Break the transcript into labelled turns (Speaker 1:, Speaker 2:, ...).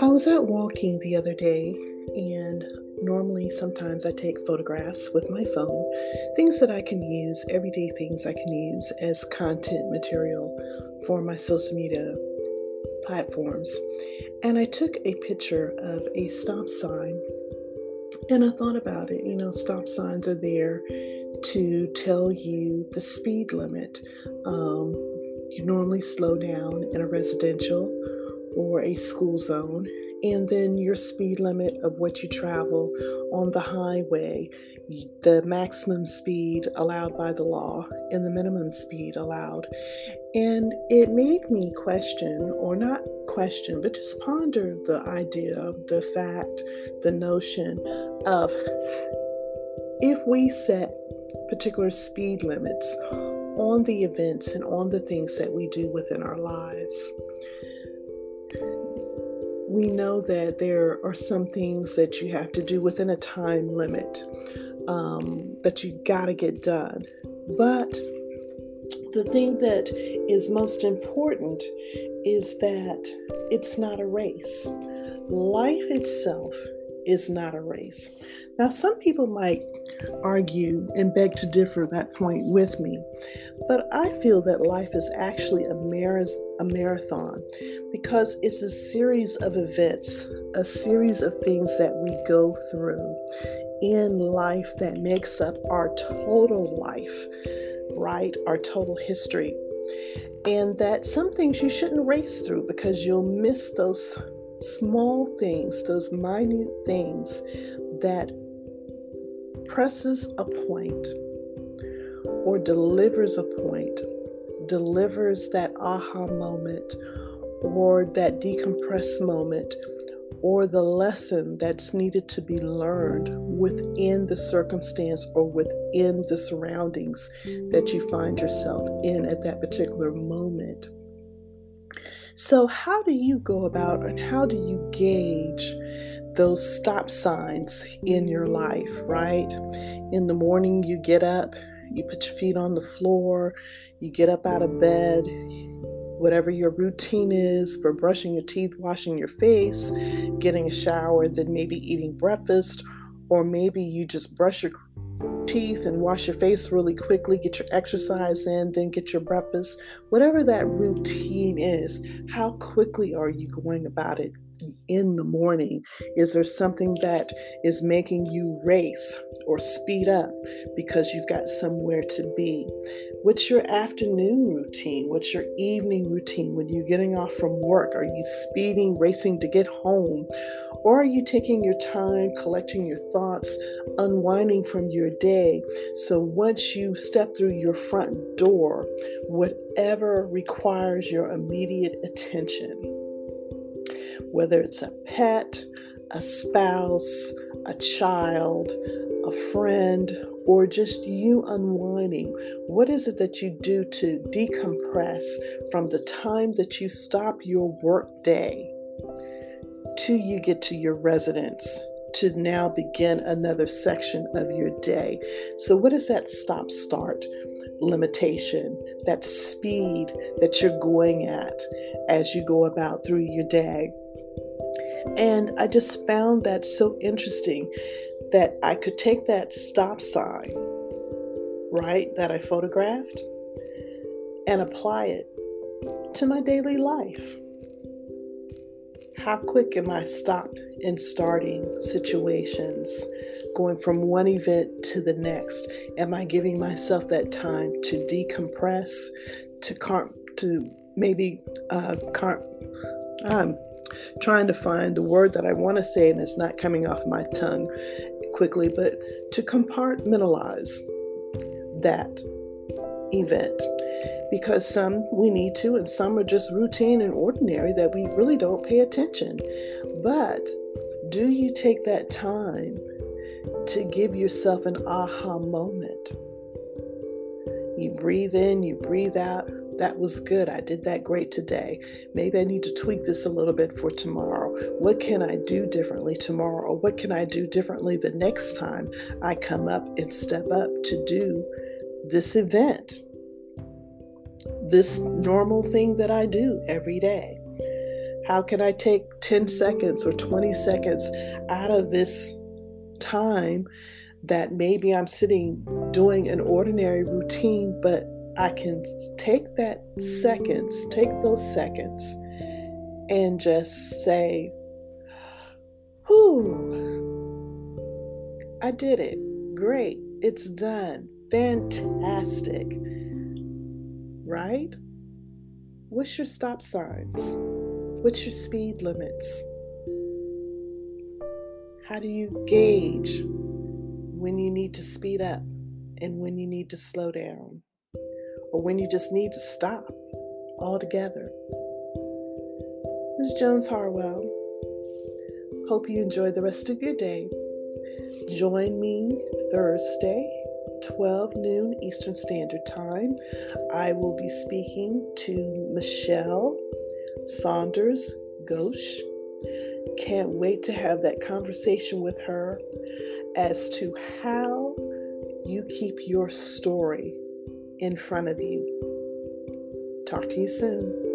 Speaker 1: I was out walking the other day, and normally sometimes I take photographs with my phone, things that I can use, everyday things I can use as content material for my social media platforms. And I took a picture of a stop sign and I thought about it. You know, stop signs are there to tell you the speed limit. Um, you normally slow down in a residential or a school zone, and then your speed limit of what you travel on the highway, the maximum speed allowed by the law, and the minimum speed allowed. And it made me question, or not question, but just ponder the idea, the fact, the notion of if we set particular speed limits on the events and on the things that we do within our lives. We know that there are some things that you have to do within a time limit um, that you got to get done. But the thing that is most important is that it's not a race. Life itself is not a race. Now, some people might argue and beg to differ that point with me, but I feel that life is actually a, mar- a marathon because it's a series of events, a series of things that we go through in life that makes up our total life, right? Our total history. And that some things you shouldn't race through because you'll miss those small things, those minute things that presses a point or delivers a point, delivers that aha moment or that decompress moment or the lesson that's needed to be learned within the circumstance or within the surroundings that you find yourself in at that particular moment. So, how do you go about and how do you gauge those stop signs in your life, right? In the morning, you get up, you put your feet on the floor, you get up out of bed, whatever your routine is for brushing your teeth, washing your face, getting a shower, then maybe eating breakfast, or maybe you just brush your teeth and wash your face really quickly, get your exercise in, then get your breakfast. Whatever that routine is, how quickly are you going about it? in the morning? Is there something that is making you race or speed up because you've got somewhere to be? What's your afternoon routine? What's your evening routine when you're getting off from work? Are you speeding, racing to get home? Or are you taking your time, collecting your thoughts, unwinding from your day? So once you step through your front door, whatever requires your immediate attention, whether it's a pet, a spouse, a child, a friend, or just you unwinding. What is it that you do to decompress from the time that you stop your work day till you get to your residence? To now begin another section of your day. So, what is that stop start limitation, that speed that you're going at as you go about through your day? And I just found that so interesting that I could take that stop sign, right, that I photographed, and apply it to my daily life. How quick am I stopped in starting situations, going from one event to the next? Am I giving myself that time to decompress, to car- to maybe uh, car- um, trying to find the word that I want to say and it's not coming off my tongue quickly, but to compartmentalize that event. Because some we need to, and some are just routine and ordinary that we really don't pay attention. But do you take that time to give yourself an aha moment? You breathe in, you breathe out, that was good. I did that great today. Maybe I need to tweak this a little bit for tomorrow. What can I do differently tomorrow? Or what can I do differently the next time I come up and step up to do this event? this normal thing that I do every day? How can I take 10 seconds or 20 seconds out of this time that maybe I'm sitting doing an ordinary routine, but I can take that seconds, take those seconds, and just say, Whew, I did it. Great. It's done. Fantastic. Right? What's your stop signs? What's your speed limits? How do you gauge when you need to speed up and when you need to slow down? Or when you just need to stop altogether? This is Jones Harwell. Hope you enjoy the rest of your day. Join me Thursday, 12 noon Eastern Standard Time. I will be speaking to Michelle Saunders Ghosh. Can't wait to have that conversation with her as to how you keep your story in front of you. Talk to you soon.